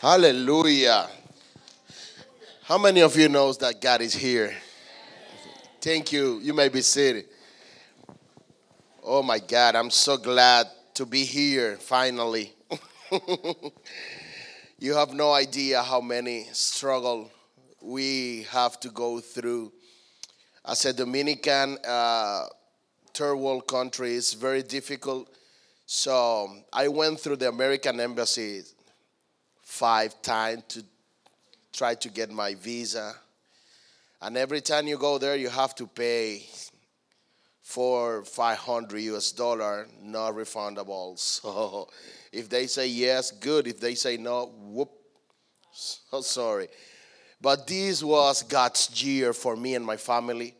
Hallelujah. How many of you knows that God is here? Thank you. You may be seated. Oh my God, I'm so glad to be here finally. you have no idea how many struggle we have to go through. As a Dominican, uh, third world country, it's very difficult. So I went through the American embassy five times to try to get my visa. And every time you go there, you have to pay for 500 US dollar, not refundable. So if they say yes, good. If they say no, whoop, so sorry. But this was God's year for me and my family.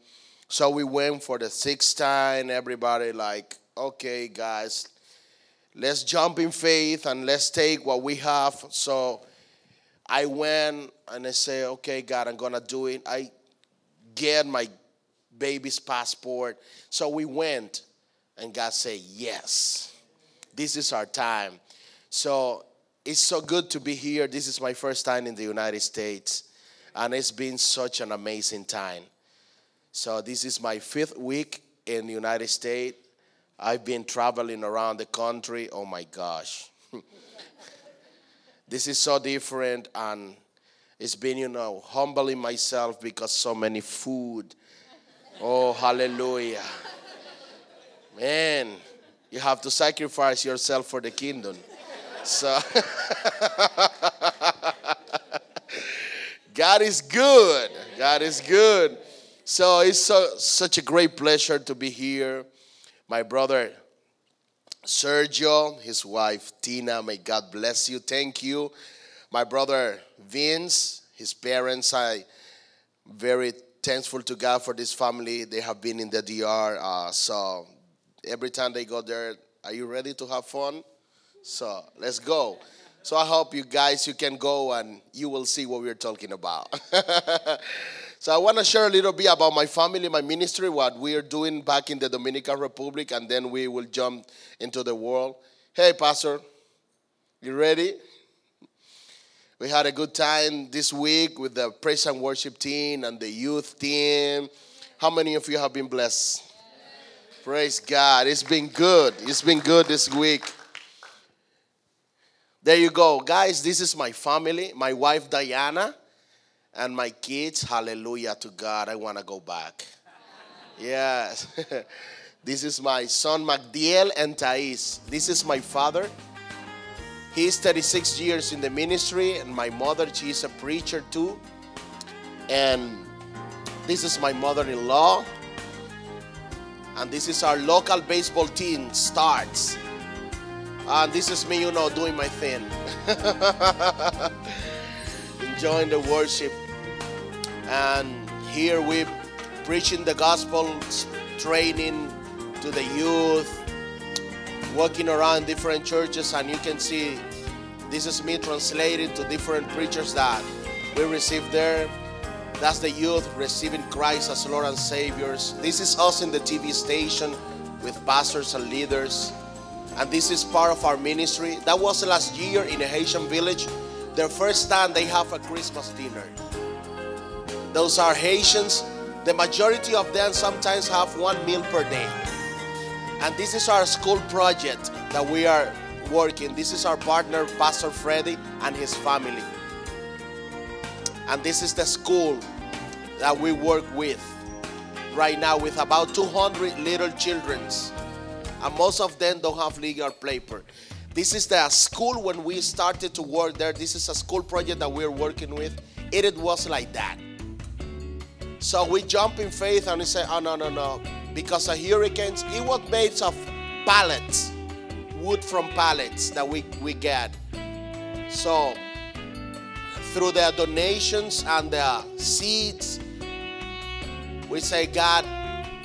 So we went for the sixth time. Everybody like, okay, guys, let's jump in faith and let's take what we have. So I went and I say, okay, God, I'm gonna do it. I get my baby's passport. So we went, and God said, yes, this is our time. So it's so good to be here. This is my first time in the United States, and it's been such an amazing time. So this is my fifth week in the United States I've been traveling around the country. Oh my gosh. this is so different and it's been, you know, humbling myself because so many food. Oh, hallelujah. Man, you have to sacrifice yourself for the kingdom. So God is good. God is good. So it's so, such a great pleasure to be here my brother Sergio, his wife Tina, may God bless you. Thank you. My brother Vince, his parents, I very thankful to God for this family. They have been in the DR, uh, so every time they go there, are you ready to have fun? So let's go. So I hope you guys you can go and you will see what we're talking about. So I want to share a little bit about my family, my ministry, what we are doing back in the Dominican Republic, and then we will jump into the world. Hey, Pastor, you ready? We had a good time this week with the praise and worship team and the youth team. How many of you have been blessed? Praise God. It's been good. It's been good this week. There you go. Guys, this is my family. My wife, Diana and my kids, hallelujah to God, I want to go back. Yes. this is my son, Magdiel and Thais. This is my father. He's 36 years in the ministry, and my mother, she's a preacher too. And this is my mother in law. And this is our local baseball team, Starts. And this is me, you know, doing my thing. enjoying the worship. And here we preaching the gospel, training to the youth, walking around different churches, and you can see this is me translated to different preachers that we received there. That's the youth receiving Christ as Lord and Saviors. This is us in the TV station with pastors and leaders. And this is part of our ministry. That was last year in a Haitian village their first time they have a Christmas dinner. Those are Haitians. The majority of them sometimes have one meal per day. And this is our school project that we are working. This is our partner, Pastor Freddy, and his family. And this is the school that we work with right now with about 200 little children. And most of them don't have legal paper. This is the school when we started to work there. This is a school project that we're working with. It, it was like that. So we jump in faith and we say, oh, no, no, no. Because of hurricanes, it was made of pallets, wood from pallets that we, we get. So through the donations and the seeds, we say, God,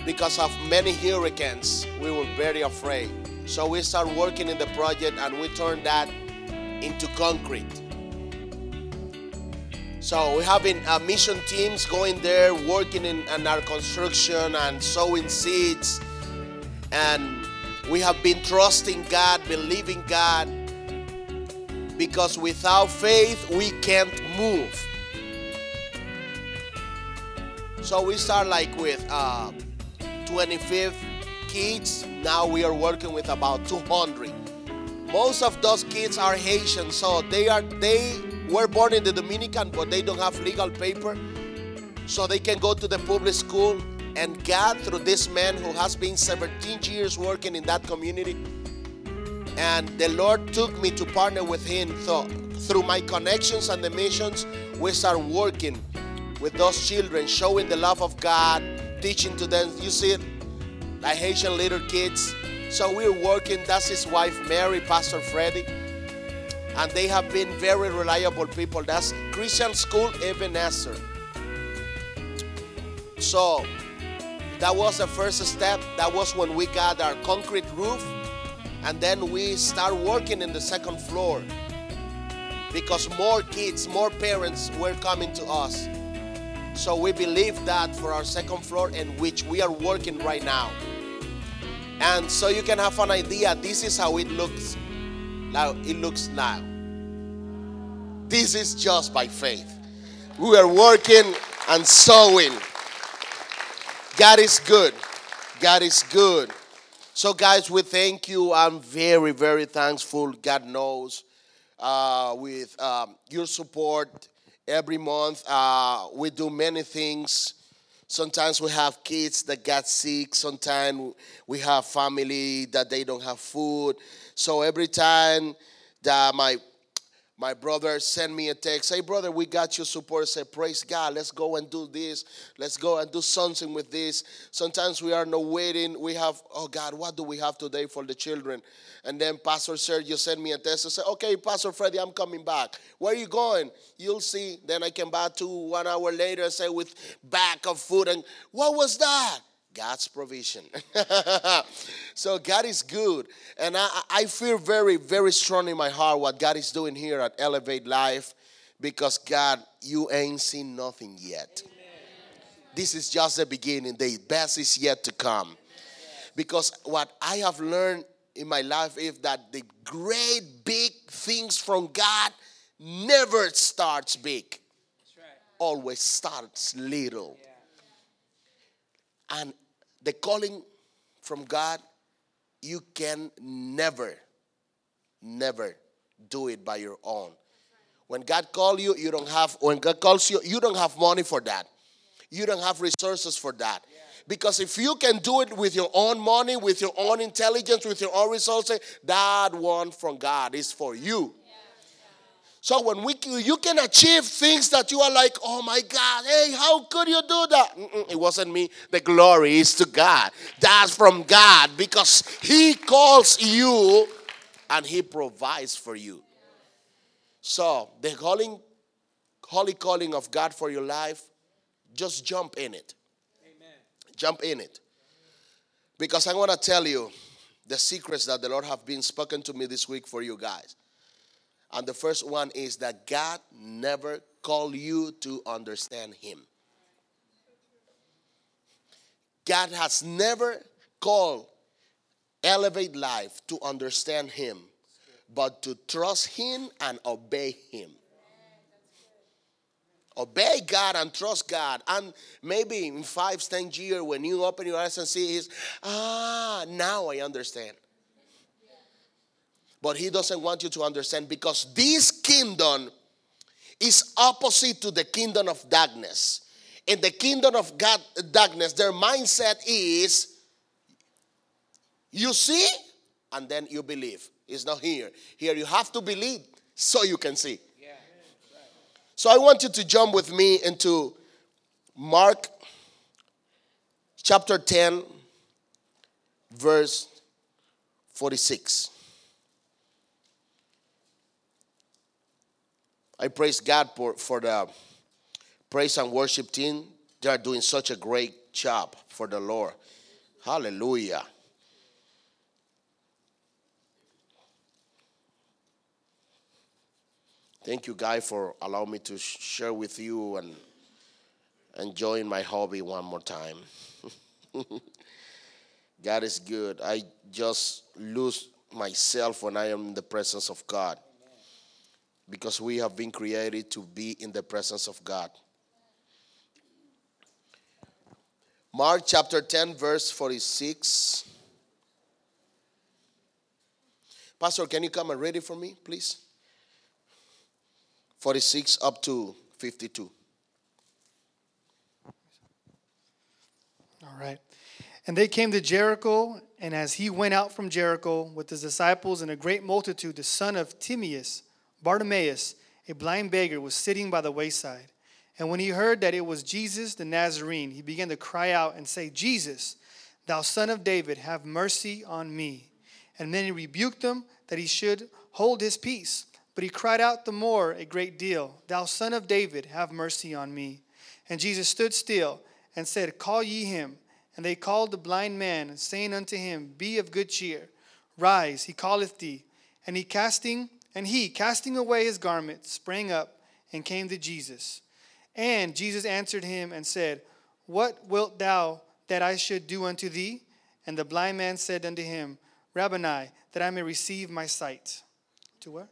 because of many hurricanes, we were very afraid. So we start working in the project and we turn that into concrete. So we having uh, mission teams going there, working in, in our construction and sowing seeds. And we have been trusting God, believing God. Because without faith, we can't move. So we start like with uh, 25 kids. Now we are working with about 200. Most of those kids are Haitian, so they are they were born in the Dominican, but they don't have legal paper, so they can go to the public school. And God, through this man who has been 17 years working in that community, and the Lord took me to partner with Him. So through my connections and the missions, we start working with those children, showing the love of God, teaching to them. You see like Haitian little kids. So we're working. That's his wife, Mary, Pastor Freddie. And they have been very reliable people. That's Christian School Ebenezer. So that was the first step. That was when we got our concrete roof. And then we start working in the second floor because more kids, more parents were coming to us. So we believe that for our second floor, in which we are working right now. And so you can have an idea, this is how it looks. Now it looks now. This is just by faith. We are working and sowing. God is good. God is good. So, guys, we thank you. I'm very, very thankful. God knows uh, with um, your support every month. Uh, we do many things. Sometimes we have kids that get sick. Sometimes we have family that they don't have food. So every time that my my brother sent me a text, hey brother, we got your support. I said, praise God, let's go and do this. Let's go and do something with this. Sometimes we are not waiting. We have, oh God, what do we have today for the children? And then Pastor Sergio sent me a text. I said, okay, Pastor Freddie, I'm coming back. Where are you going? You'll see. Then I came back to one hour later and say with bag of food. And what was that? God's provision. so God is good. And I, I feel very, very strong in my heart what God is doing here at Elevate Life because God, you ain't seen nothing yet. Amen. This is just the beginning. The best is yet to come. Because what I have learned in my life is that the great big things from God never starts big. Right. Always starts little. Yeah. And the calling from God, you can never, never do it by your own. When God calls you, you don't have, when God calls you, you don't have money for that. You don't have resources for that. Because if you can do it with your own money, with your own intelligence, with your own resources, that one from God is for you. So when we you can achieve things that you are like, oh my God, hey, how could you do that? Mm-mm, it wasn't me. The glory is to God. That's from God because He calls you and He provides for you. So the calling, holy calling of God for your life, just jump in it. Amen. Jump in it. Because I want to tell you the secrets that the Lord have been spoken to me this week for you guys. And the first one is that God never called you to understand Him. God has never called Elevate Life to understand Him, but to trust Him and obey Him. Obey God and trust God. And maybe in five, ten years, when you open your eyes and see is, ah, now I understand. But he doesn't want you to understand because this kingdom is opposite to the kingdom of darkness. In the kingdom of God, darkness, their mindset is you see and then you believe. It's not here. Here you have to believe so you can see. So I want you to jump with me into Mark chapter 10, verse 46. I praise God for, for the praise and worship team. They are doing such a great job for the Lord. Hallelujah. Thank you, Guy, for allowing me to share with you and enjoying my hobby one more time. God is good. I just lose myself when I am in the presence of God. Because we have been created to be in the presence of God. Mark chapter 10, verse 46. Pastor, can you come and read it for me, please? 46 up to 52. All right. And they came to Jericho, and as he went out from Jericho with his disciples and a great multitude, the son of Timaeus, Bartimaeus, a blind beggar, was sitting by the wayside. And when he heard that it was Jesus the Nazarene, he began to cry out and say, Jesus, thou son of David, have mercy on me. And then he rebuked him that he should hold his peace. But he cried out the more a great deal, Thou son of David, have mercy on me. And Jesus stood still and said, Call ye him. And they called the blind man, saying unto him, Be of good cheer, rise, he calleth thee. And he casting and he, casting away his garment, sprang up and came to Jesus. And Jesus answered him and said, What wilt thou that I should do unto thee? And the blind man said unto him, Rabboni, that I may receive my sight. To where?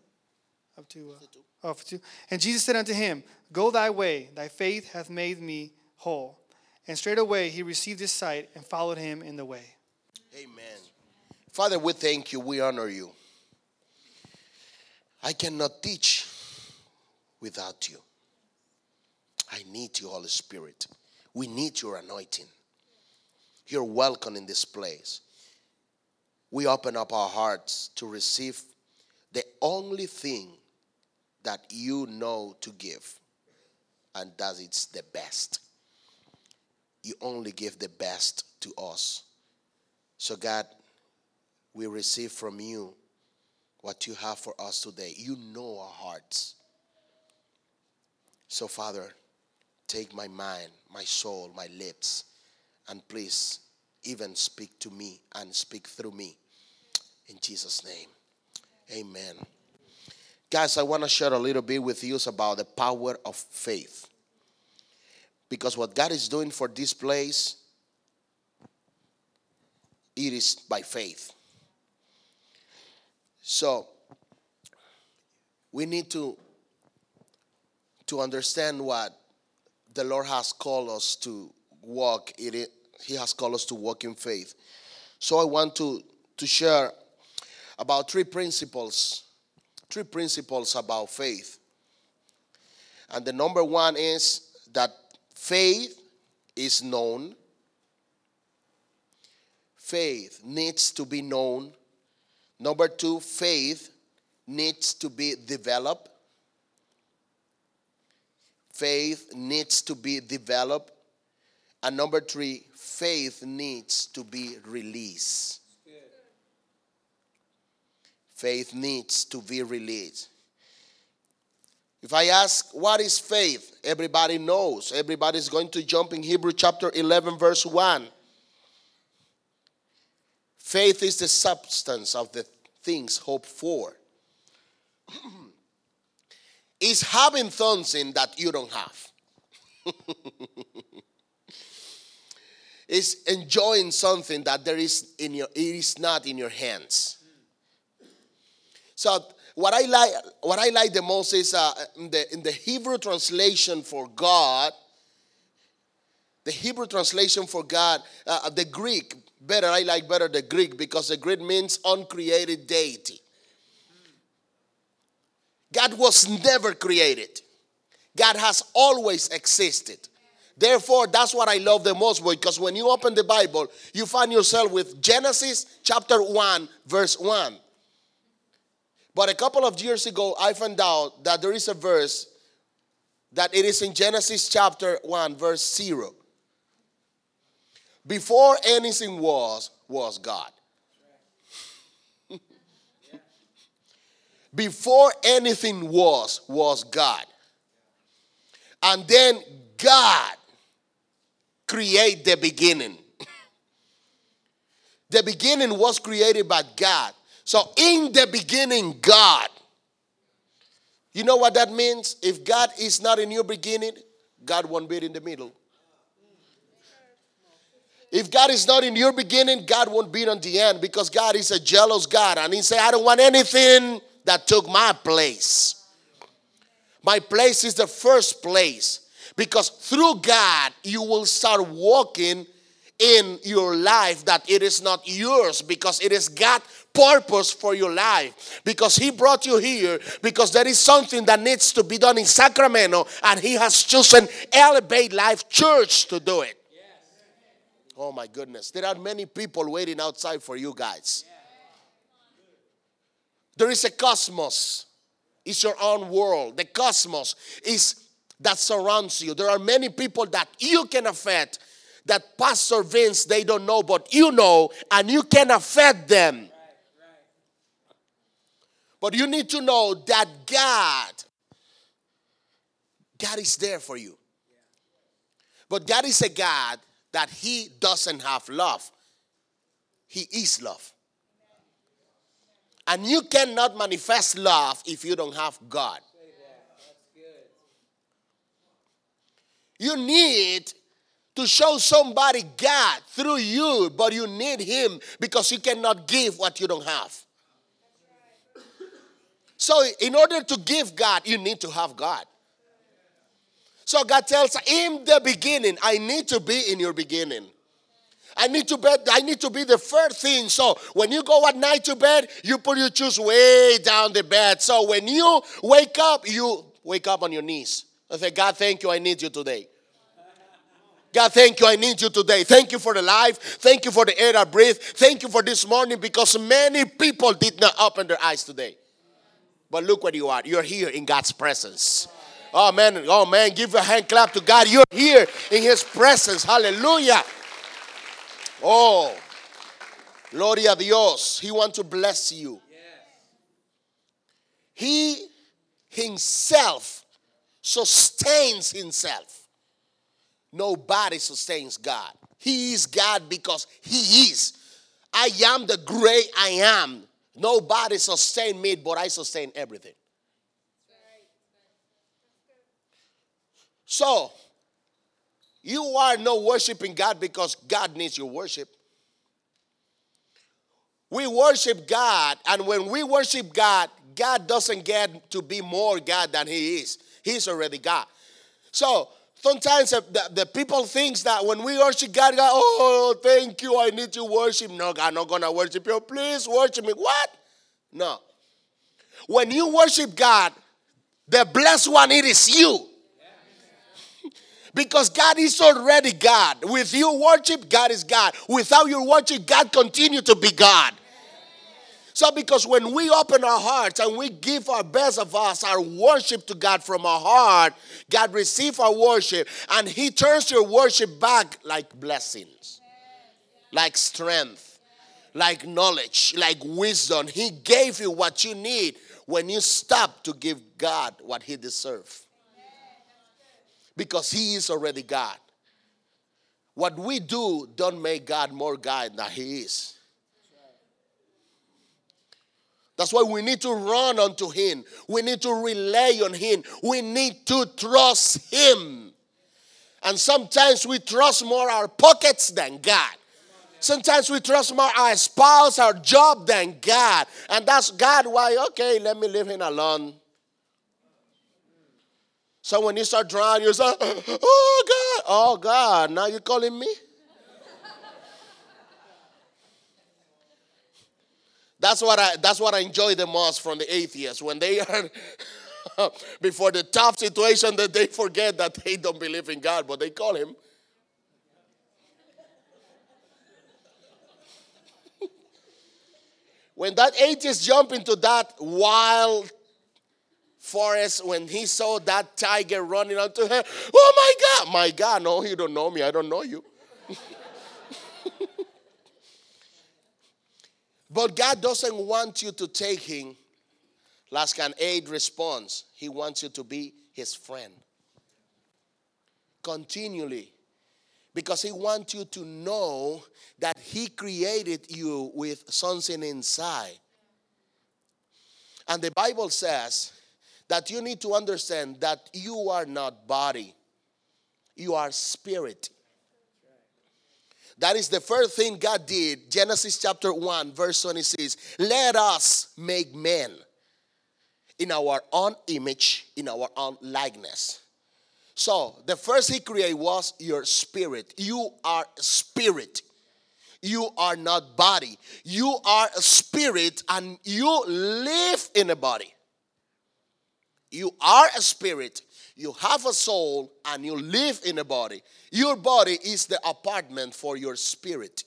Up to, uh, oh, to. And Jesus said unto him, Go thy way, thy faith hath made me whole. And straightway he received his sight and followed him in the way. Amen. Father, we thank you, we honor you. I cannot teach without you. I need you, Holy Spirit. We need your anointing. You're welcome in this place. We open up our hearts to receive the only thing that you know to give, and that it's the best. You only give the best to us. So, God, we receive from you what you have for us today. You know our hearts. So, Father, take my mind, my soul, my lips, and please even speak to me and speak through me. In Jesus' name, amen. Guys, I want to share a little bit with you about the power of faith. Because what God is doing for this place, it is by faith. So we need to to understand what the Lord has called us to walk in. He has called us to walk in faith. So I want to to share about three principles, three principles about faith. And the number one is that faith is known. Faith needs to be known. Number two, faith needs to be developed. Faith needs to be developed. And number three, faith needs to be released. Faith needs to be released. If I ask, what is faith? Everybody knows. Everybody's going to jump in Hebrew chapter 11, verse 1. Faith is the substance of the things hoped for. is having something that you don't have. is enjoying something that there is in your it is not in your hands. So what I like what I like the most is uh, in, the, in the Hebrew translation for God. The Hebrew translation for God, uh, the Greek better. I like better the Greek because the Greek means uncreated deity. God was never created, God has always existed. Therefore, that's what I love the most because when you open the Bible, you find yourself with Genesis chapter 1, verse 1. But a couple of years ago, I found out that there is a verse that it is in Genesis chapter 1, verse 0. Before anything was, was God. Before anything was, was God. And then God create the beginning. the beginning was created by God. So in the beginning, God. You know what that means? If God is not in your beginning, God won't be in the middle. If God is not in your beginning, God won't be on the end because God is a jealous God. And He said, I don't want anything that took my place. My place is the first place because through God you will start walking in your life that it is not yours because it is God's purpose for your life because he brought you here because there is something that needs to be done in Sacramento and he has chosen Elevate Life Church to do it. Oh my goodness. There are many people waiting outside for you guys. There is a cosmos. It's your own world. The cosmos is that surrounds you. There are many people that you can affect that Pastor Vince they don't know, but you know, and you can affect them. But you need to know that God, God is there for you. But God is a God that He doesn't have love. He is love. And you cannot manifest love if you don't have God. You need to show somebody God through you, but you need Him because you cannot give what you don't have. So, in order to give God, you need to have God. So, God tells in the beginning, I need to be in your beginning. I need to bed. I need to be the first thing. So when you go at night to bed, you put your shoes way down the bed. So when you wake up, you wake up on your knees. I say, God, thank you. I need you today. God, thank you. I need you today. Thank you for the life. Thank you for the air I breathe. Thank you for this morning because many people did not open their eyes today. But look where you are. You're here in God's presence. Oh man, oh man, give a hand clap to God. You're here in His presence. Hallelujah. Oh, gloria a Dios. He wants to bless you. He himself sustains himself. Nobody sustains God. He is God because He is. I am the great I am. Nobody sustain me, but I sustain everything. So, you are not worshiping God because God needs your worship. We worship God, and when we worship God, God doesn't get to be more God than He is. He's already God. So sometimes the, the people thinks that when we worship God, God, oh, thank you, I need to worship. No, God, I'm not gonna worship you. Please worship me. What? No. When you worship God, the blessed one, it is you. Because God is already God. With you worship, God is God. Without your worship, God continue to be God. So, because when we open our hearts and we give our best of us, our worship to God from our heart, God receive our worship and He turns your worship back like blessings, like strength like knowledge, like wisdom. He gave you what you need when you stop to give God what He deserves. Because He is already God. What we do don't make God more God than He is. That's why we need to run unto Him. We need to rely on Him. We need to trust Him. And sometimes we trust more our pockets than God. Sometimes we trust more our spouse, our job than God. And that's God why, okay, let me leave him alone. So when you start drowning, you say, oh God, oh God, now you're calling me? That's what I that's what I enjoy the most from the atheists when they are before the tough situation that they forget that they don't believe in God, but they call him. When that atheist jump into that wild forest, when he saw that tiger running onto him, oh my God, my God, no, you don't know me, I don't know you. but God doesn't want you to take him like an aid response, He wants you to be his friend. Continually because he wants you to know that he created you with something inside. And the Bible says that you need to understand that you are not body, you are spirit. That is the first thing God did. Genesis chapter 1, verse 26. Let us make men in our own image, in our own likeness. So the first he created was your spirit. You are spirit. You are not body. You are a spirit and you live in a body. You are a spirit. You have a soul and you live in a body. Your body is the apartment for your spirit.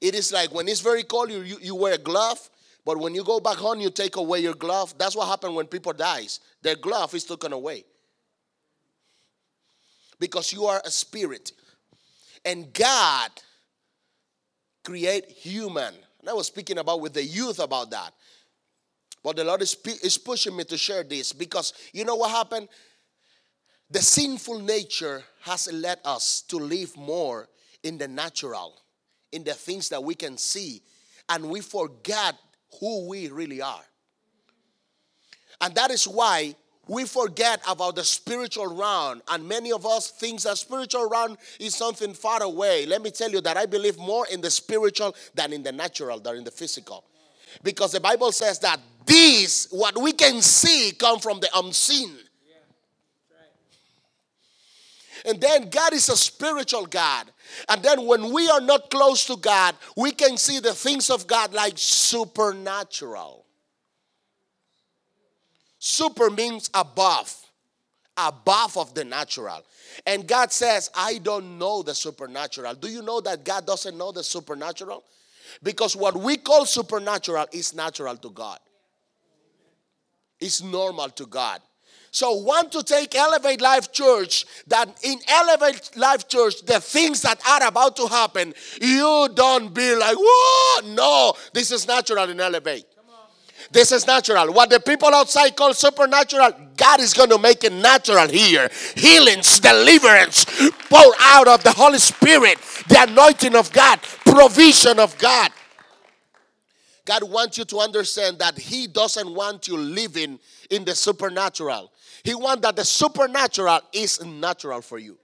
It is like when it's very cold, you, you, you wear a glove but when you go back home, you take away your glove. That's what happened when people dies. Their glove is taken away. Because you are a spirit. And God create human. And I was speaking about with the youth about that. But the Lord is, is pushing me to share this because you know what happened? The sinful nature has led us to live more in the natural, in the things that we can see, and we forget who we really are. And that is why we forget about the spiritual realm and many of us think that spiritual realm is something far away let me tell you that i believe more in the spiritual than in the natural than in the physical because the bible says that these what we can see come from the unseen and then God is a spiritual God. And then when we are not close to God, we can see the things of God like supernatural. Super means above, above of the natural. And God says, I don't know the supernatural. Do you know that God doesn't know the supernatural? Because what we call supernatural is natural to God, it's normal to God. So want to take Elevate Life Church that in Elevate Life Church, the things that are about to happen, you don't be like, whoa, no, this is natural in Elevate. This is natural. What the people outside call supernatural, God is going to make it natural here. Healings, deliverance, pour out of the Holy Spirit, the anointing of God, provision of God. God wants you to understand that He doesn't want you living in the supernatural. He wants that the supernatural is natural for you.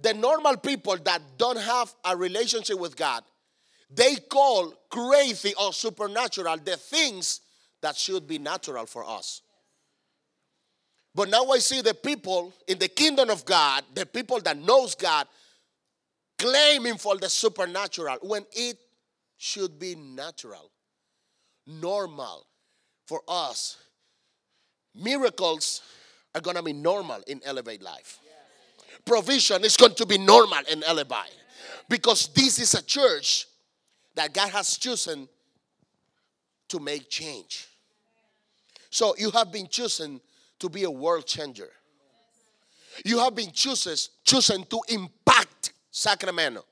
The normal people that don't have a relationship with God, they call crazy or supernatural the things that should be natural for us. But now I see the people in the kingdom of God, the people that knows God, claiming for the supernatural when it should be natural, normal, for us, miracles are going to be normal in Elevate Life. Provision is going to be normal in Elevate because this is a church that God has chosen to make change. So you have been chosen to be a world changer. You have been chosen, chosen to impact Sacramento.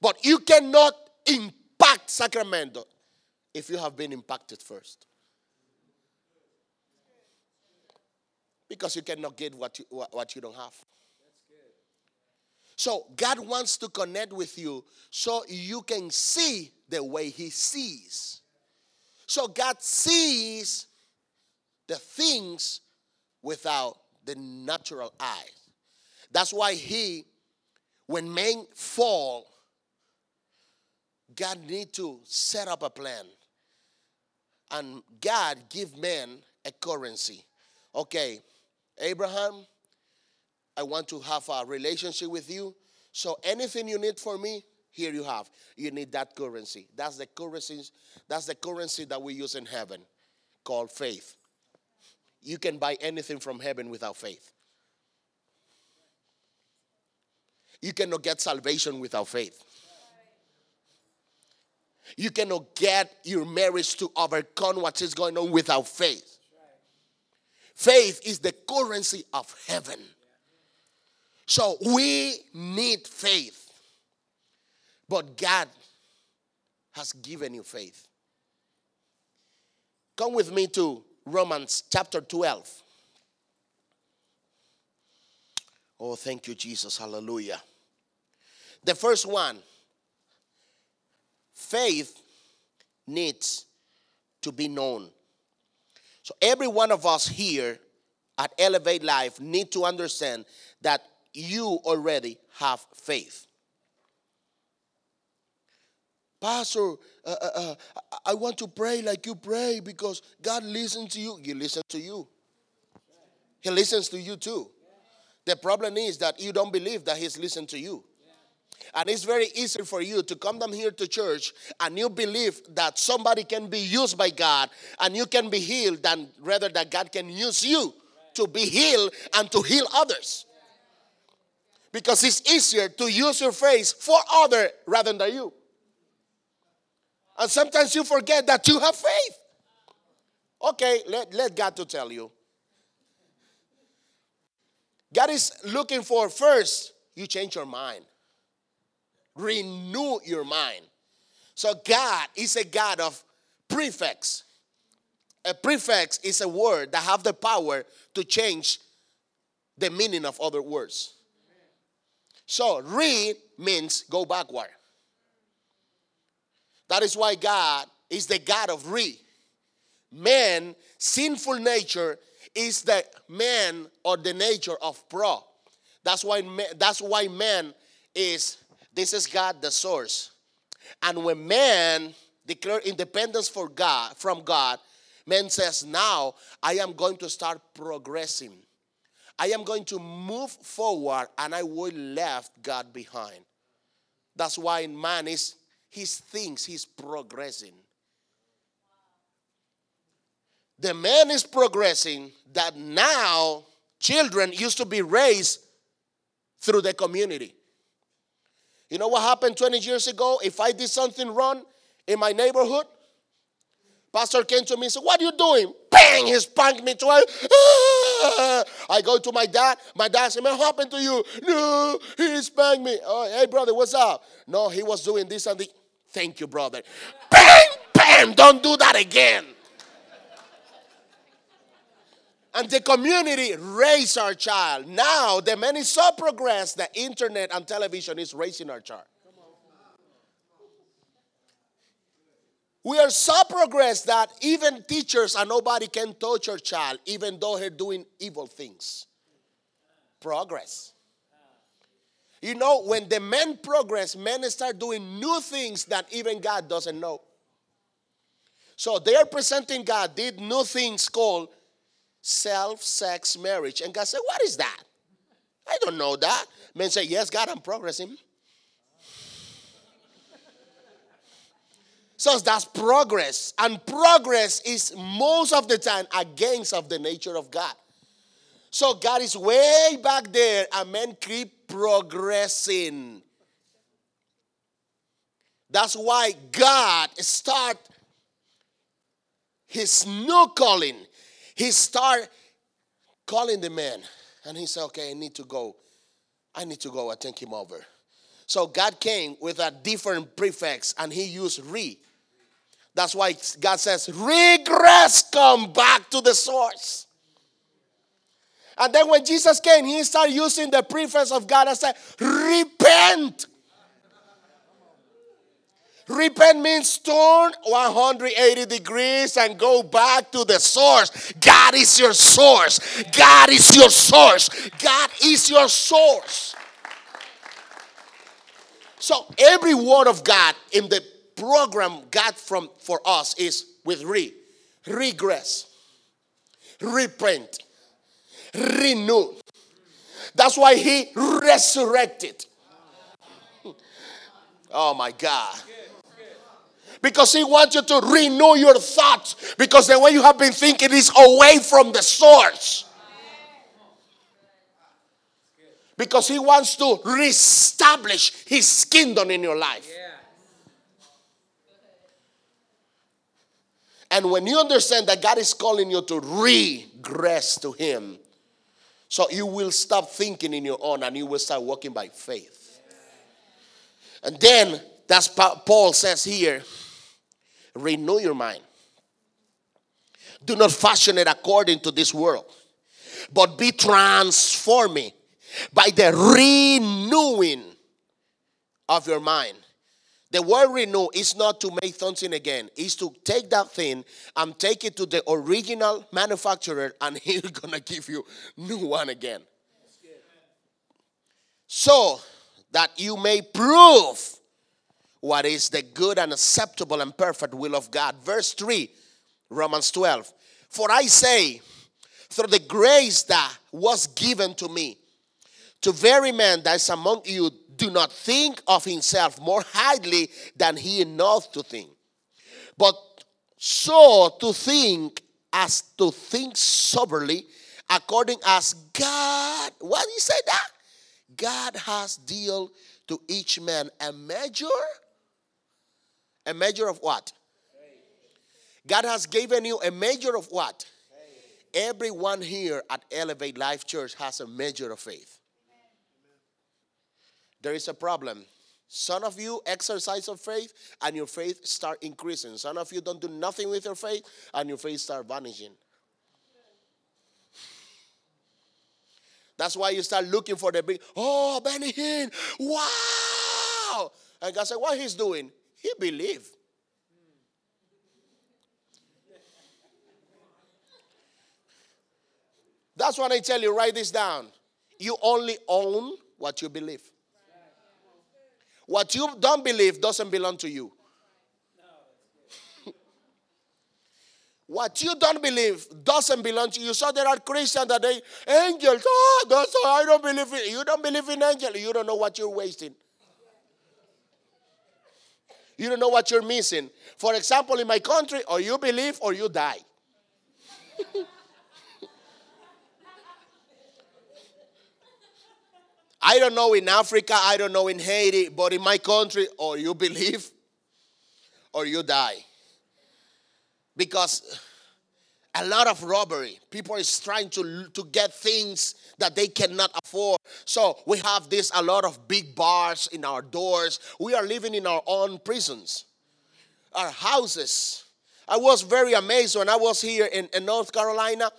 But you cannot impact Sacramento if you have been impacted first. Because you cannot get what you, what you don't have. So God wants to connect with you so you can see the way He sees. So God sees the things without the natural eye. That's why He, when men fall, God need to set up a plan and God give men a currency. Okay, Abraham, I want to have a relationship with you. So anything you need for me, here you have. You need that currency. That's the currency. That's the currency that we use in heaven, called faith. You can buy anything from heaven without faith. You cannot get salvation without faith. You cannot get your marriage to overcome what is going on without faith. Faith is the currency of heaven. So we need faith. But God has given you faith. Come with me to Romans chapter 12. Oh, thank you, Jesus. Hallelujah. The first one faith needs to be known. So every one of us here at Elevate Life need to understand that you already have faith. Pastor, uh, uh, uh, I want to pray like you pray because God listens to you. He listens to you. He listens to you too. The problem is that you don't believe that He's listened to you. And it's very easy for you to come down here to church and you believe that somebody can be used by God and you can be healed than rather that God can use you to be healed and to heal others. Because it's easier to use your face for other rather than you. And sometimes you forget that you have faith. Okay, let, let God to tell you. God is looking for first, you change your mind renew your mind. So God is a God of prefix. A prefix is a word that have the power to change the meaning of other words. So re means go backward. That is why God is the God of re. Man, sinful nature is the man or the nature of pro. That's why that's why man is this is God the source. And when man declare independence for God from God, man says, Now I am going to start progressing. I am going to move forward and I will left God behind. That's why man is he thinks he's progressing. The man is progressing that now children used to be raised through the community. You know what happened 20 years ago? If I did something wrong in my neighborhood, Pastor came to me and said, What are you doing? Bang! He spanked me twice. Ah! I go to my dad. My dad said, What happened to you? No, he spanked me. Oh, hey, brother, what's up? No, he was doing this and the. Thank you, brother. Bang! Bang! Don't do that again. And the community raise our child. Now the man is so progressed that internet and television is raising our child. We are so progressed that even teachers and nobody can touch your child, even though they're doing evil things. Progress. You know, when the men progress, men start doing new things that even God doesn't know. So they are presenting God did new things called self sex marriage. And God said, What is that? I don't know that. Men say, Yes, God, I'm progressing. So that's progress. And progress is most of the time against of the nature of God. So God is way back there and men keep progressing. That's why God start his new calling he started calling the man and he said, Okay, I need to go. I need to go. I take him over. So God came with a different prefix and he used re. That's why God says, regress, come back to the source. And then when Jesus came, he started using the prefix of God and said, repent. Repent means turn 180 degrees and go back to the source. God is your source. God is your source. God is your source. So every word of God in the program God from for us is with re, regress, repent, renew. That's why he resurrected. Oh my God because He wants you to renew your thoughts because the way you have been thinking is away from the source. Because He wants to reestablish His kingdom in your life. And when you understand that God is calling you to regress to Him, so you will stop thinking in your own and you will start walking by faith. And then that's Paul says here renew your mind. Do not fashion it according to this world, but be transforming by the renewing of your mind. The word renew is not to make something again, it's to take that thing and take it to the original manufacturer, and he's gonna give you new one again. So that you may prove what is the good and acceptable and perfect will of God. Verse 3, Romans 12. For I say, through the grace that was given to me, to very man that is among you, do not think of himself more highly than he knows to think, but so to think as to think soberly, according as God, what did he say that? God has dealt to each man a measure. A measure of what? God has given you a measure of what? Everyone here at Elevate Life Church has a measure of faith. There is a problem. Some of you exercise of faith and your faith start increasing. Some of you don't do nothing with your faith and your faith start vanishing. That's why you start looking for the big, oh, Benny Hinn, wow. And God said, what he's doing? He believed. That's what I tell you. Write this down. You only own what you believe. What you don't believe doesn't belong to you. what you don't believe doesn't belong to you. So there are Christians that they angels. Oh, that's I don't believe in. You don't believe in angels. You don't know what you're wasting. You don't know what you're missing. For example, in my country, or you believe or you die. I don't know in Africa, I don't know in Haiti, but in my country, or you believe or you die. Because a lot of robbery. People is trying to, to get things that they cannot afford. So we have this a lot of big bars in our doors. We are living in our own prisons, our houses. I was very amazed when I was here in, in North Carolina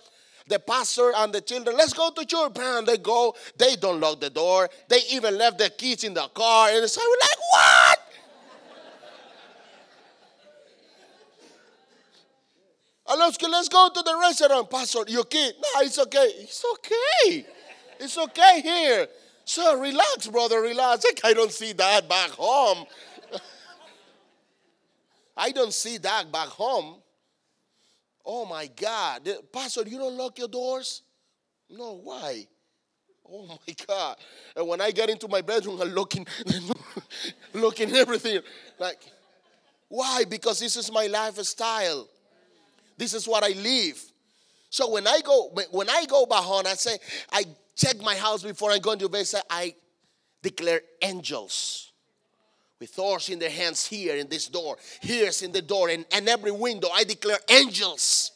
the pastor and the children, let's go to church. And they go, they don't lock the door. They even left their kids in the car. And so we're like, what? Let's, let's go to the restaurant, Pastor. Your kid, no, it's okay. It's okay. It's okay here. So relax, brother, relax. I don't see that back home. I don't see that back home. Oh my God. Pastor, you don't lock your doors? No, why? Oh my God. And when I get into my bedroom, I'm looking, looking everything. Like, why? Because this is my lifestyle. This is what I live. So when I go, when I go back home, I say, I check my house before I go into bed. Say, I declare angels with doors in their hands here in this door, here's in the door, and, and every window. I declare angels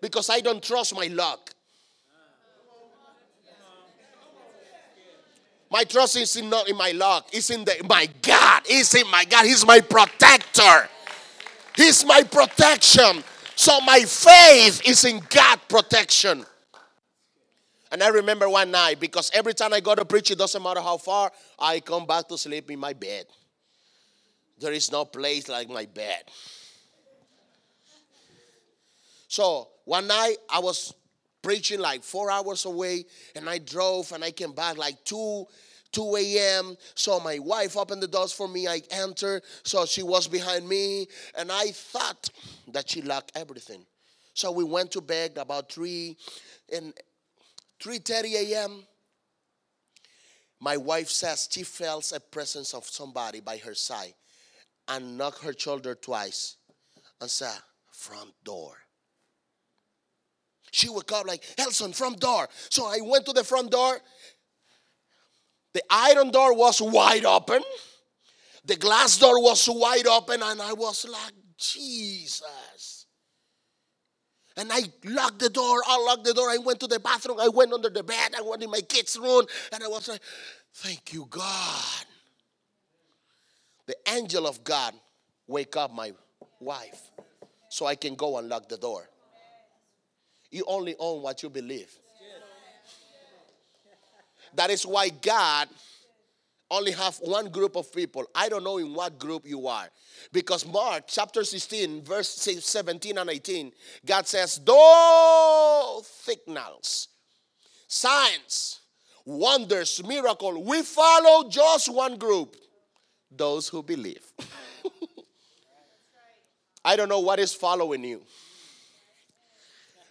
because I don't trust my luck. My trust is in, not in my luck. It's in the my God. It's in my God. He's my protector. He's my protection. So my faith is in God protection. And I remember one night because every time I go to preach, it doesn't matter how far, I come back to sleep in my bed. There is no place like my bed. So one night I was preaching like four hours away, and I drove and I came back like 2 2 a.m. So my wife opened the doors for me. I entered. So she was behind me. And I thought that she locked everything. So we went to bed about 3 and 3:30 a.m. My wife says she felt a presence of somebody by her side and knocked her shoulder twice and said, front door. She woke up like, Elson, front door. So I went to the front door. The iron door was wide open. The glass door was wide open, and I was like, Jesus. And I locked the door, I locked the door. I went to the bathroom, I went under the bed, I went in my kids' room, and I was like, Thank you, God. The angel of God wake up my wife so I can go and lock the door. You only own what you believe. That is why God only have one group of people. I don't know in what group you are. Because Mark chapter 16, verse 17 and 18, God says, Though signals, signs, wonders, miracle, we follow just one group. those who believe. I don't know what is following you.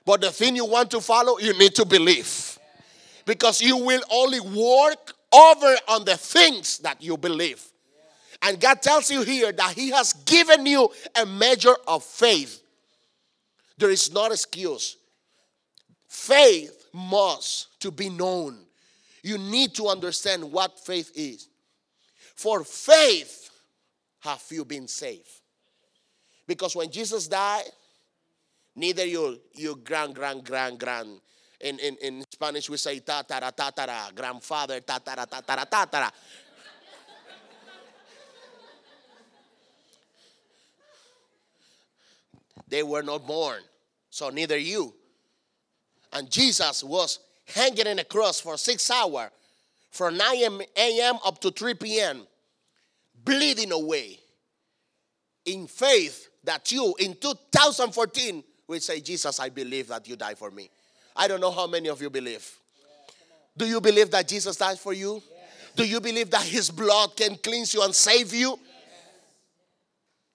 But the thing you want to follow, you need to believe. Because you will only work over on the things that you believe. And God tells you here that He has given you a measure of faith. There is not excuse. Faith must to be known. You need to understand what faith is. For faith have you been saved. Because when Jesus died, neither your, your grand, grand, grand, grand, in, in, in Spanish we say tatara, tatara, grandfather, tatara, tatara, tatara. they were not born. So neither you. And Jesus was hanging in a cross for six hours, from 9 a.m. up to 3 p.m., bleeding away in faith that you in 2014 will say, Jesus, I believe that you died for me. I don't know how many of you believe. Do you believe that Jesus died for you? Do you believe that his blood can cleanse you and save you?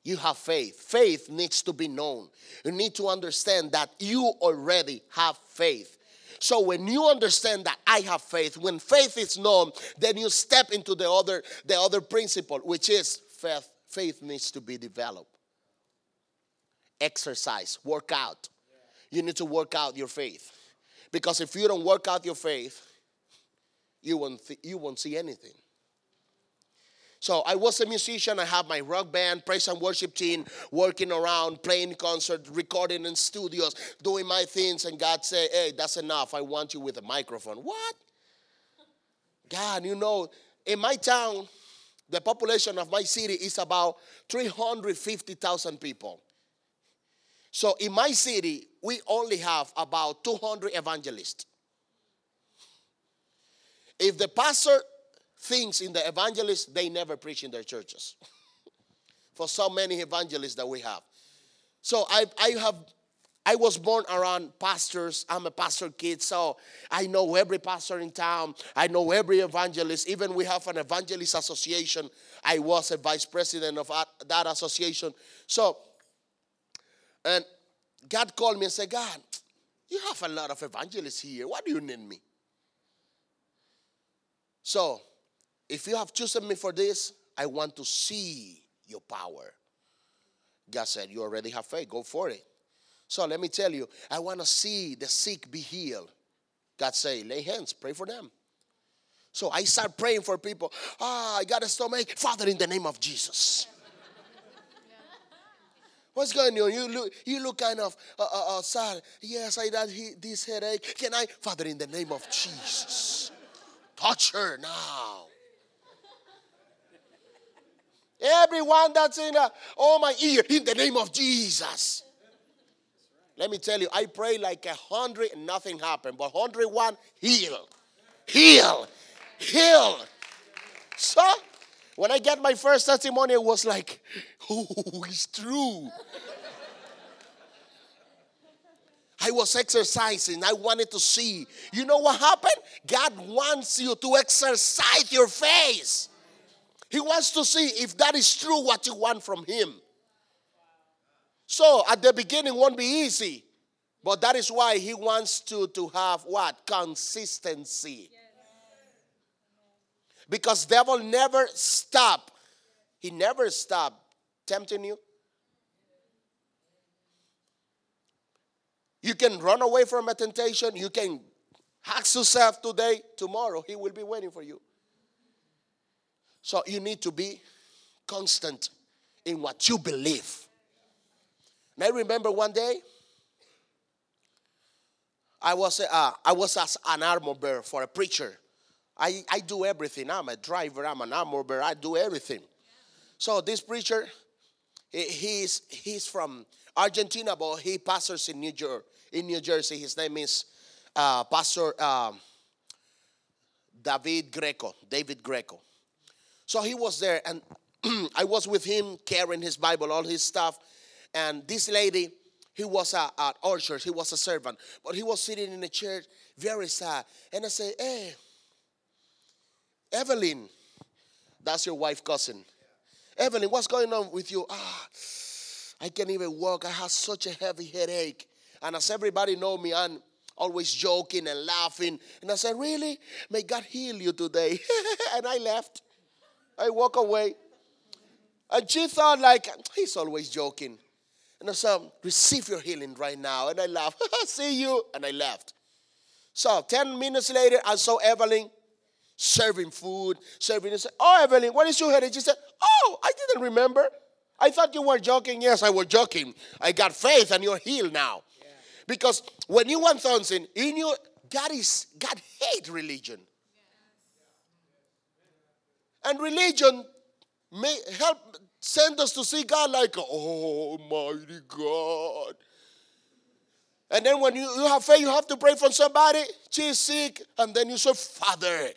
You have faith. Faith needs to be known. You need to understand that you already have faith. So when you understand that I have faith, when faith is known, then you step into the other the other principle, which is faith. Faith needs to be developed exercise, work out. You need to work out your faith. Because if you don't work out your faith, you won't, th- you won't see anything. So I was a musician. I have my rock band, praise and worship team, working around, playing concerts, recording in studios, doing my things. And God said, "Hey, that's enough. I want you with a microphone." What? God, you know, in my town, the population of my city is about 350,000 people. So in my city, we only have about 200 evangelists. If the pastor thinks in the evangelists, they never preach in their churches. For so many evangelists that we have. So I, I have I was born around pastors. I'm a pastor kid, so I know every pastor in town. I know every evangelist. Even we have an evangelist association. I was a vice president of that association. So and God called me and said, God, you have a lot of evangelists here. Why do you need me? So, if you have chosen me for this, I want to see your power. God said, You already have faith, go for it. So let me tell you, I want to see the sick be healed. God say, lay hands, pray for them. So I start praying for people. Ah, I got a stomach. Father, in the name of Jesus. What's going on? You look, you look kind of uh, uh, uh, sad. Yes, I got this headache. Can I, Father, in the name of Jesus, touch her now. Everyone that's in, a, oh my ear, in the name of Jesus. Let me tell you, I pray like a hundred and nothing happened, but hundred one heal, heal, heal. So when I get my first testimony, it was like, oh, it's true. I was exercising. I wanted to see. You know what happened? God wants you to exercise your faith. He wants to see if that is true what you want from Him. So at the beginning won't be easy, but that is why He wants to, to have what? Consistency. Because devil never stop. He never stop tempting you. You can run away from a temptation. You can hack yourself today. Tomorrow, he will be waiting for you. So you need to be constant in what you believe. And I remember one day, I was, uh, I was as an armor bearer for a preacher I, I do everything. I'm a driver, I'm an armor bearer, I do everything. So this preacher, he's, he's from Argentina, but he pastors in New, Jer- in New Jersey. His name is uh, Pastor um, David Greco, David Greco. So he was there, and I was with him carrying his Bible, all his stuff. And this lady, he was a, at Orchard, he was a servant, but he was sitting in the church very sad. And I said, Hey, Evelyn, that's your wife cousin. Evelyn, what's going on with you? Ah, I can't even walk. I have such a heavy headache. And as everybody know me, I'm always joking and laughing. And I said, Really? May God heal you today. and I left. I walk away. And she thought like he's always joking. And I said, receive your healing right now. And I laughed. See you. And I left. So 10 minutes later, I saw Evelyn serving food, serving. I said, Oh, Evelyn, what is your headache? She said, Oh, I didn't remember. I thought you were joking. Yes, I was joking. I got faith and you're healed now. Yeah. Because when you want something, in you, God is God hate religion. And religion may help send us to see God like, oh, mighty God. And then when you, you have faith, you have to pray for somebody. She's sick. And then you say, Father,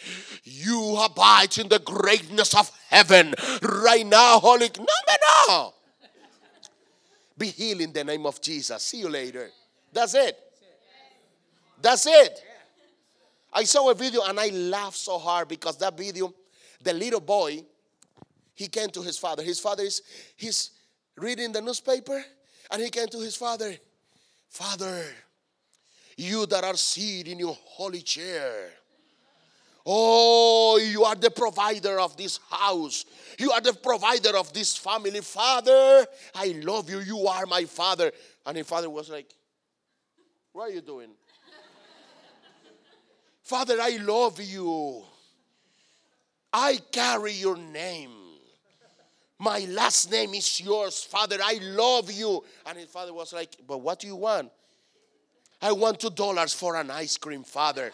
you abide in the greatness of heaven right now, Holy. No, no, no. Be healed in the name of Jesus. See you later. That's it. That's it. I saw a video and I laughed so hard because that video, the little boy, he came to his father. His father is he's reading the newspaper and he came to his father. Father, you that are seated in your holy chair. Oh, you are the provider of this house. You are the provider of this family. Father, I love you. You are my father. And his father was like, What are you doing? father, I love you. I carry your name. My last name is yours, Father. I love you. And his father was like, But what do you want? I want two dollars for an ice cream, Father.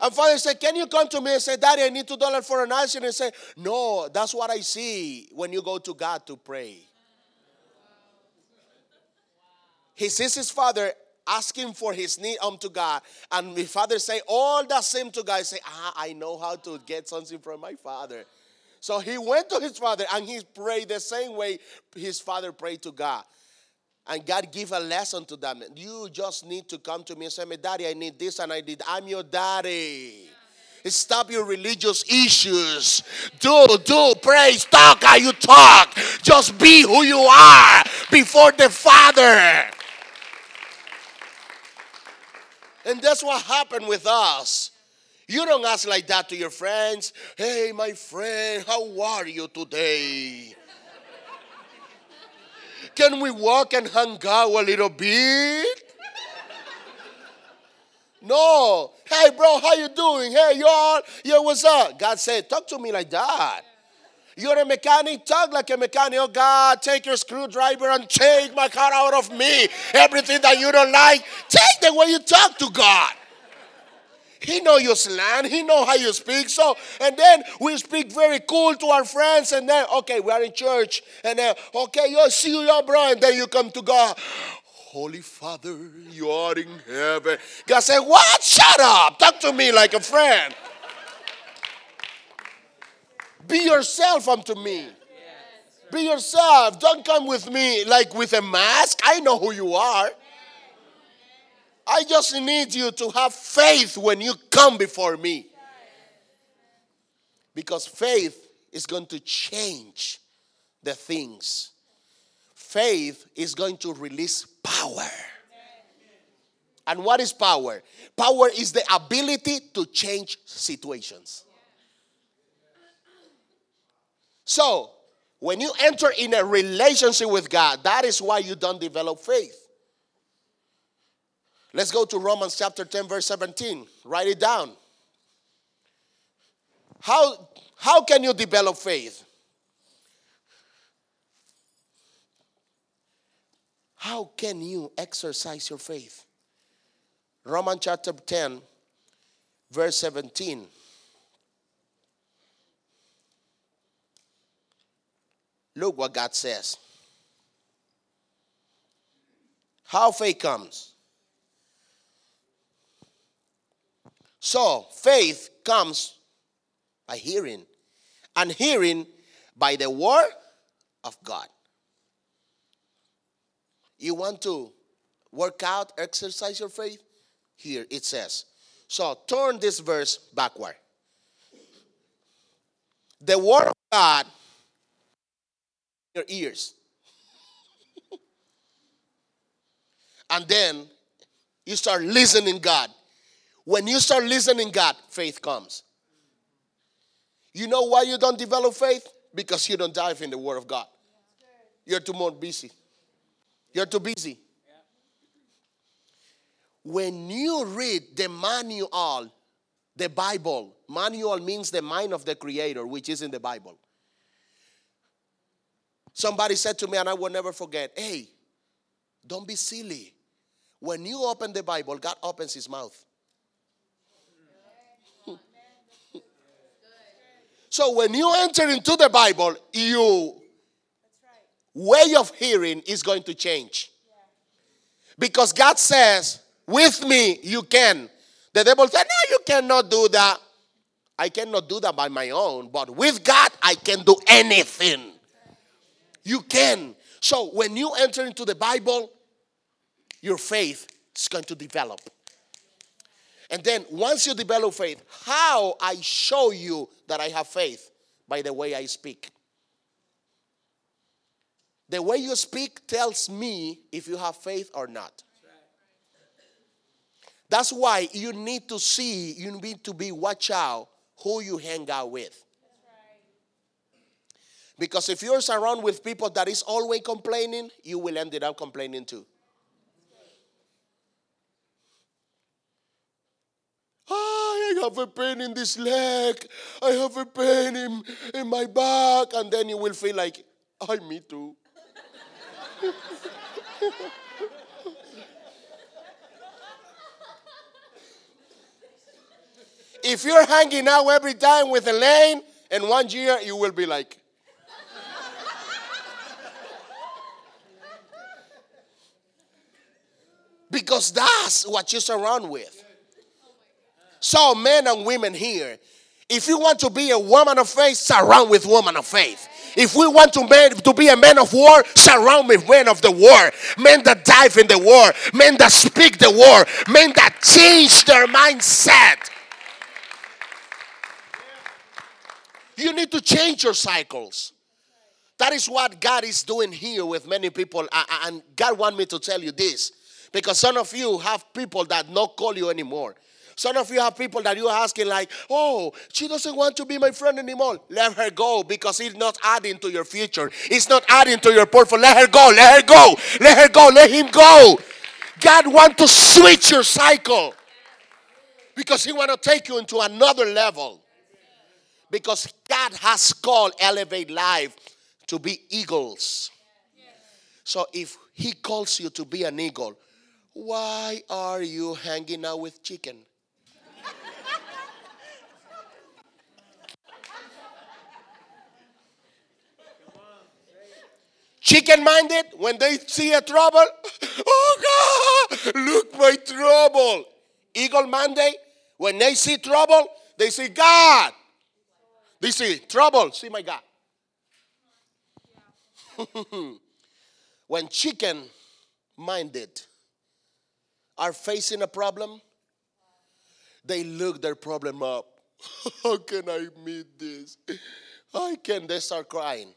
and father said, Can you come to me and say, Daddy, I need two dollars for an ice cream? And say, No, that's what I see when you go to God to pray. He sees his father asking for his need unto God. And my father say all the same to God. Say, ah, I know how to get something from my father. So he went to his father and he prayed the same way his father prayed to God. And God give a lesson to them. You just need to come to me and say, "My daddy, I need this and I did. I'm your daddy. Stop your religious issues. Do, do, praise, talk how you talk. Just be who you are before the Father. And that's what happened with us. You don't ask like that to your friends. Hey, my friend, how are you today? Can we walk and hang out a little bit? No. Hey, bro, how you doing? Hey, y'all. Yo, what's up? God said, talk to me like that. You're a mechanic, talk like a mechanic. Oh God, take your screwdriver and take my car out of me. Everything that you don't like, take the way you talk to God. He know your slang. He know how you speak. So, and then we speak very cool to our friends. And then, okay, we are in church. And then, okay, you see you, your bro. And then you come to God. Holy Father, you are in heaven. God said, what? Shut up. Talk to me like a friend. Be yourself unto me. Be yourself. Don't come with me like with a mask. I know who you are. I just need you to have faith when you come before me. Because faith is going to change the things. Faith is going to release power. And what is power? Power is the ability to change situations. So, when you enter in a relationship with God, that is why you don't develop faith. Let's go to Romans chapter 10, verse 17. Write it down. How, how can you develop faith? How can you exercise your faith? Romans chapter 10, verse 17. Look what God says. How faith comes. So, faith comes by hearing, and hearing by the word of God. You want to work out, exercise your faith? Here it says. So, turn this verse backward. the word of God your ears. and then you start listening God. When you start listening God, faith comes. You know why you don't develop faith? Because you don't dive in the word of God. You're too more busy. You're too busy. When you read the manual, the Bible, manual means the mind of the creator, which is in the Bible. Somebody said to me, and I will never forget, hey, don't be silly. When you open the Bible, God opens his mouth. so when you enter into the Bible, your way of hearing is going to change. Because God says, with me you can. The devil said, no, you cannot do that. I cannot do that by my own, but with God, I can do anything. You can. So when you enter into the Bible, your faith is going to develop. And then once you develop faith, how I show you that I have faith? By the way I speak. The way you speak tells me if you have faith or not. That's why you need to see, you need to be watch out who you hang out with. Because if you're surrounded with people that is always complaining, you will end up complaining too. I have a pain in this leg. I have a pain in, in my back. And then you will feel like, I, me too. if you're hanging out every time with Elaine, in one year you will be like, because that's what you surround with. So, men and women here, if you want to be a woman of faith, surround with women of faith. If we want to, man, to be a man of war, surround with men of the war. Men that dive in the war. Men that speak the war. Men that change their mindset. You need to change your cycles. That is what God is doing here with many people. And God want me to tell you this. Because some of you have people that not call you anymore. Some of you have people that you're asking, like, oh, she doesn't want to be my friend anymore. Let her go because it's not adding to your future. It's not adding to your portfolio. Let her go. Let her go. Let her go. Let him go. God wants to switch your cycle because He want to take you into another level. Because God has called Elevate Life to be eagles. So if He calls you to be an eagle, why are you hanging out with chicken? Chicken minded, when they see a trouble, oh God, look my trouble. Eagle minded, when they see trouble, they see God. They see trouble, see my God. when chicken minded are facing a problem, they look their problem up. How can I meet this? How can they start crying?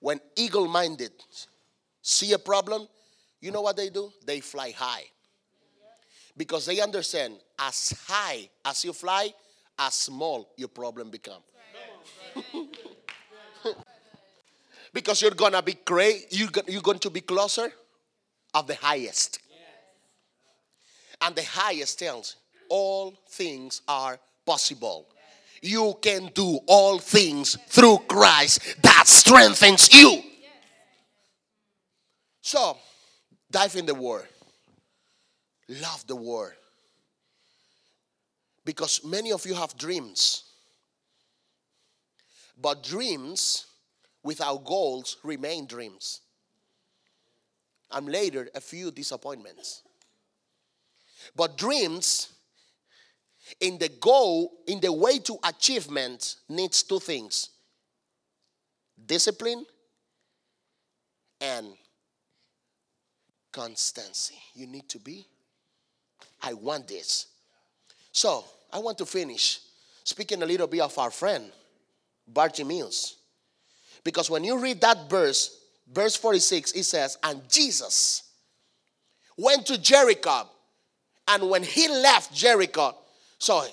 When eagle minded see a problem, you know what they do? They fly high. Because they understand as high as you fly, as small your problem becomes. because you're gonna be great, you're going to be closer of the highest. And the highest tells all things are possible you can do all things through Christ that strengthens you. So, dive in the Word. Love the Word. Because many of you have dreams. But dreams without goals remain dreams. And later, a few disappointments. But dreams in the goal, in the way to achievement, needs two things discipline and constancy. You need to be, I want this. So, I want to finish speaking a little bit of our friend, Bartimaeus. Because when you read that verse, verse 46, it says, And Jesus went to Jericho. And when he left Jericho, so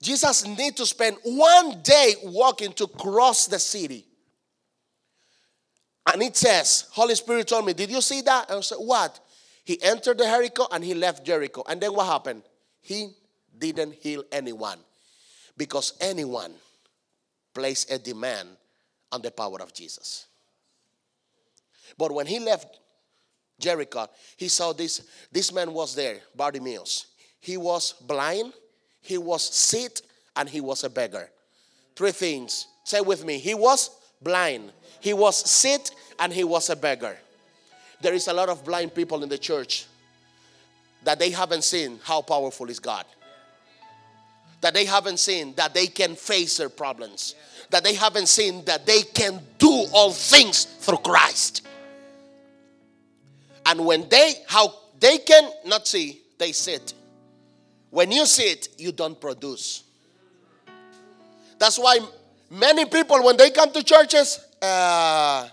Jesus need to spend one day walking to cross the city. And it says, Holy Spirit told me, Did you see that? And I said, What? He entered the Jericho and he left Jericho. And then what happened? He didn't heal anyone because anyone placed a demand on the power of Jesus. But when he left Jericho, he saw this, this man was there, Bartimaeus. He was blind, he was sick, and he was a beggar. Three things. Say with me. He was blind, he was sick, and he was a beggar. There is a lot of blind people in the church that they haven't seen how powerful is God. That they haven't seen that they can face their problems. That they haven't seen that they can do all things through Christ. And when they how they can not see, they sit. When you sit, you don't produce. That's why many people, when they come to churches, uh,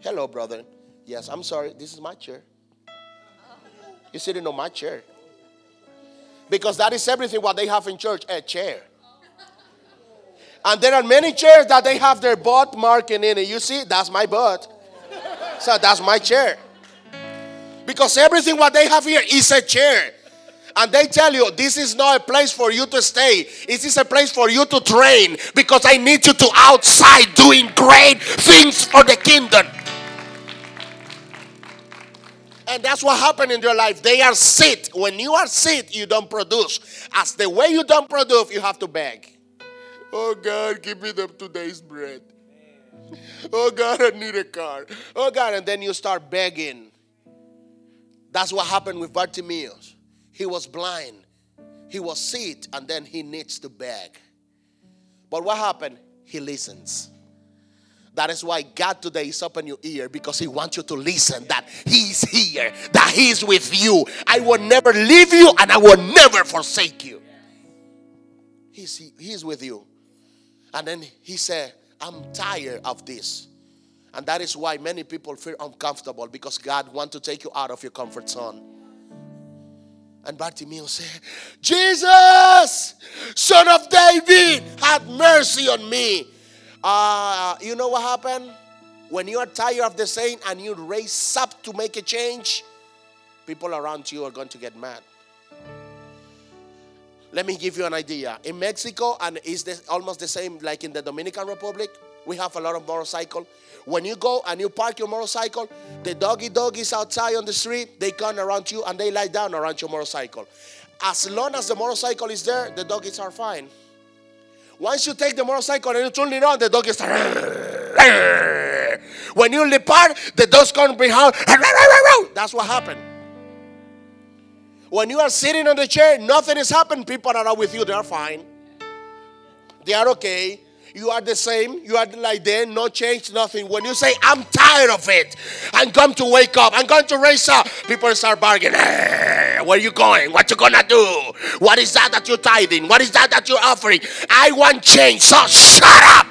hello, brother. Yes, I'm sorry. This is my chair. You're sitting on my chair. Because that is everything what they have in church a chair. And there are many chairs that they have their butt marking in it. You see, that's my butt. So that's my chair. Because everything what they have here is a chair. And they tell you this is not a place for you to stay. This is a place for you to train because I need you to outside doing great things for the kingdom. And that's what happened in your life. They are sit. When you are sit, you don't produce. As the way you don't produce, you have to beg. Oh God, give me the today's bread. Oh God, I need a car. Oh God, and then you start begging. That's what happened with Bartimaeus. He was blind, he was sick, and then he needs to beg. But what happened? He listens. That is why God today is open your ear because He wants you to listen that He's here, that He's with you. I will never leave you and I will never forsake you. He's, he's with you. And then He said, I'm tired of this. And that is why many people feel uncomfortable because God wants to take you out of your comfort zone. And Bartimaeus said, Jesus, son of David, have mercy on me. Uh, you know what happened? When you are tired of the same and you raise up to make a change, people around you are going to get mad. Let me give you an idea. In Mexico, and it's almost the same like in the Dominican Republic, we have a lot of motorcycle. When you go and you park your motorcycle, the doggy doggies outside on the street, they come around you and they lie down around your motorcycle. As long as the motorcycle is there, the doggies are fine. Once you take the motorcycle and you turn it on, the doggies is. When you depart, the dog's going behind. That's what happened. When you are sitting on the chair, nothing is happening. People are with you, they are fine. They are okay. You are the same. You are like them. No change, nothing. When you say, I'm tired of it, I'm going to wake up, I'm going to raise up, people start bargaining. Hey, where you going? What you gonna do? What is that that you're tithing? What is that that you're offering? I want change. So shut up.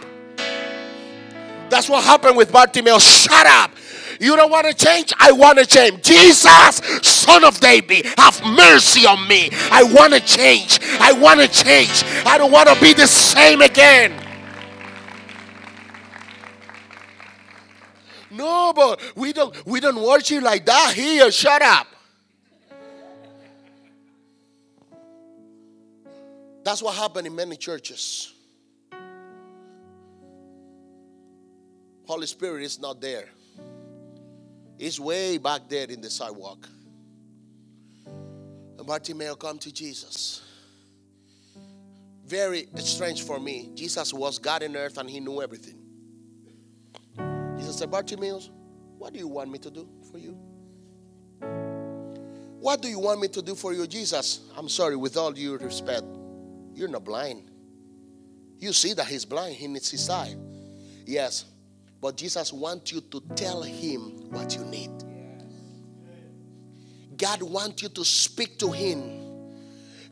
That's what happened with Bartimaeus. Shut up. You don't want to change? I want to change. Jesus, son of David, have mercy on me. I want to change. I want to change. I don't want to be the same again. No, but we don't we don't worship like that here. Shut up. That's what happened in many churches. Holy Spirit is not there. He's way back there in the sidewalk. And Bartimaeus come to Jesus. Very strange for me. Jesus was God in earth and he knew everything. Said, Bartimaeus, what do you want me to do for you? What do you want me to do for you, Jesus? I'm sorry, with all due respect, you're not blind. You see that he's blind, he needs his eye. Yes, but Jesus wants you to tell him what you need. God wants you to speak to him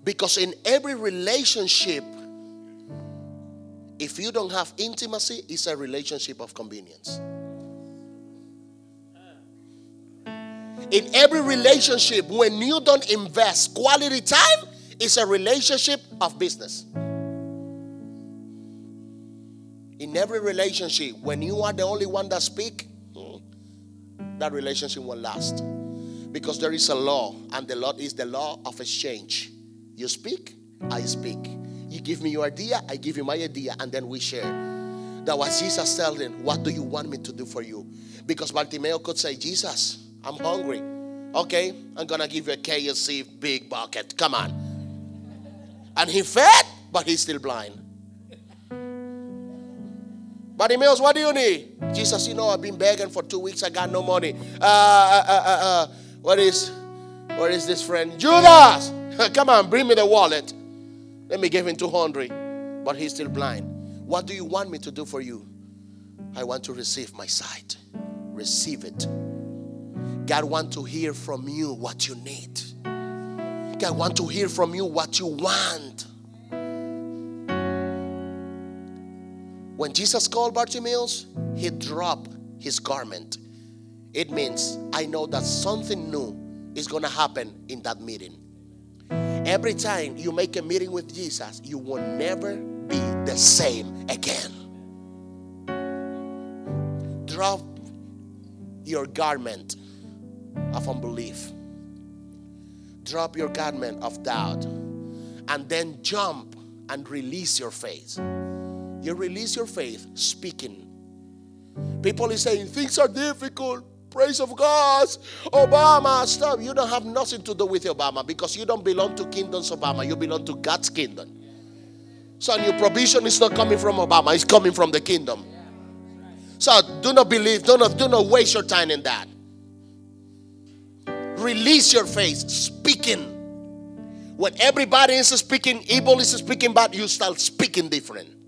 because in every relationship, if you don't have intimacy, it's a relationship of convenience. In every relationship, when you don't invest quality time, it's a relationship of business. In every relationship, when you are the only one that speak, hmm, that relationship will last. Because there is a law, and the law is the law of exchange. You speak, I speak. You give me your idea, I give you my idea, and then we share. That was Jesus telling, What do you want me to do for you? Because Bartimeo could say, Jesus, I'm hungry. Okay, I'm gonna give you a KFC big bucket. Come on. And he fed, but he's still blind. Bartimaeus, what do you need? Jesus, you know, I've been begging for two weeks. I got no money. Uh, uh, uh, uh, uh what is, where is this friend? Judas! Come on, bring me the wallet. Let me give him 200. But he's still blind. What do you want me to do for you? I want to receive my sight. Receive it. God want to hear from you what you need. God want to hear from you what you want. When Jesus called Bartimaeus, he dropped his garment. It means I know that something new is going to happen in that meeting. Every time you make a meeting with Jesus, you will never be the same again. Drop your garment of unbelief, drop your garment of doubt, and then jump and release your faith. You release your faith speaking. People is saying things are difficult. Praise of God. Obama, stop. You don't have nothing to do with Obama because you don't belong to kingdoms Obama. You belong to God's kingdom. So your provision is not coming from Obama, it's coming from the kingdom. So do not believe, do not, do not waste your time in that. Release your faith, speaking. When everybody is speaking, evil is speaking bad, you start speaking different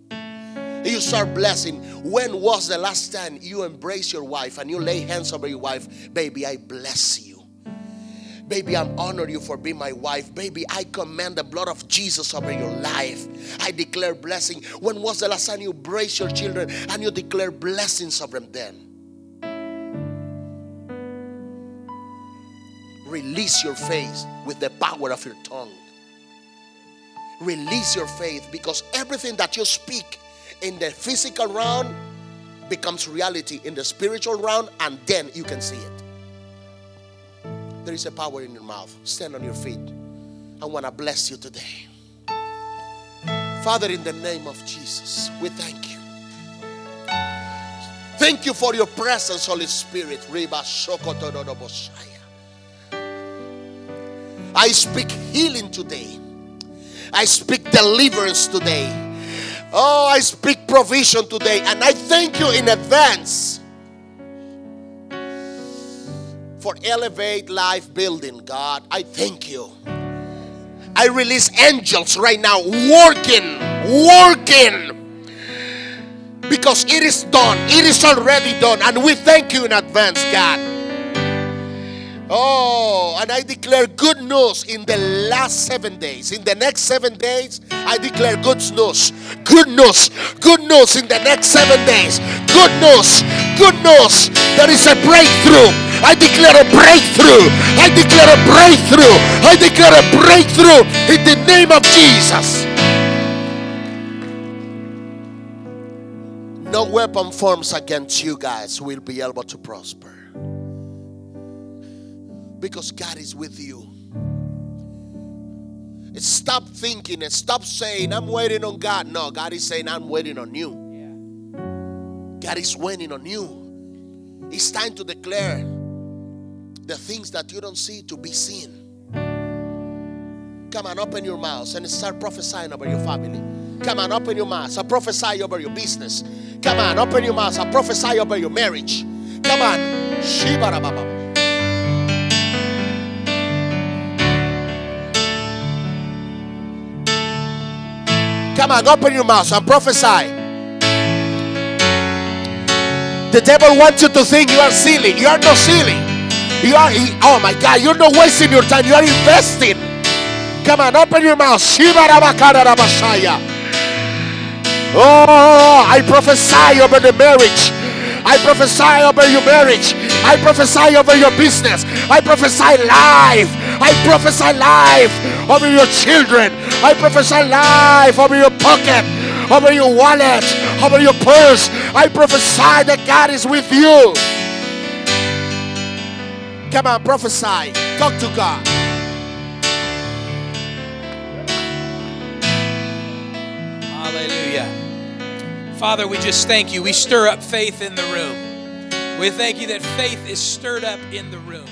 you start blessing. When was the last time you embrace your wife and you lay hands over your wife? Baby, I bless you. Baby, I'm honor you for being my wife. Baby, I command the blood of Jesus over your life. I declare blessing. When was the last time you embrace your children and you declare blessings over them? Release your faith with the power of your tongue. Release your faith because everything that you speak in the physical realm becomes reality in the spiritual realm, and then you can see it. There is a power in your mouth. Stand on your feet. I want to bless you today. Father, in the name of Jesus, we thank you. Thank you for your presence, Holy Spirit. I speak healing today. I speak deliverance today. Oh, I speak provision today, and I thank you in advance for Elevate Life Building, God. I thank you. I release angels right now working, working. Because it is done, it is already done, and we thank you in advance, God. Oh, and I declare good news in the last seven days. In the next seven days, I declare good news. Good news. Good news in the next seven days. Good news. Good news. There is a breakthrough. I declare a breakthrough. I declare a breakthrough. I declare a breakthrough in the name of Jesus. No weapon forms against you guys will be able to prosper because God is with you. Stop thinking and stop saying, I'm waiting on God. No, God is saying, I'm waiting on you. God is waiting on you. It's time to declare the things that you don't see to be seen. Come on, open your mouth and start prophesying over your family. Come on, open your mouth. I prophesy over your business. Come on, open your mouth. I prophesy over your marriage. Come on. Come on, open your mouth and prophesy. The devil wants you to think you are silly. You are not silly. You are, oh my God, you're not wasting your time. You are investing. Come on, open your mouth. Oh, I prophesy over the marriage. I prophesy over your marriage. I prophesy over your business. I prophesy life. I prophesy life over your children. I prophesy life over your pocket, over your wallet, over your purse. I prophesy that God is with you. Come on, prophesy. Talk to God. Hallelujah. Father, we just thank you. We stir up faith in the room. We thank you that faith is stirred up in the room.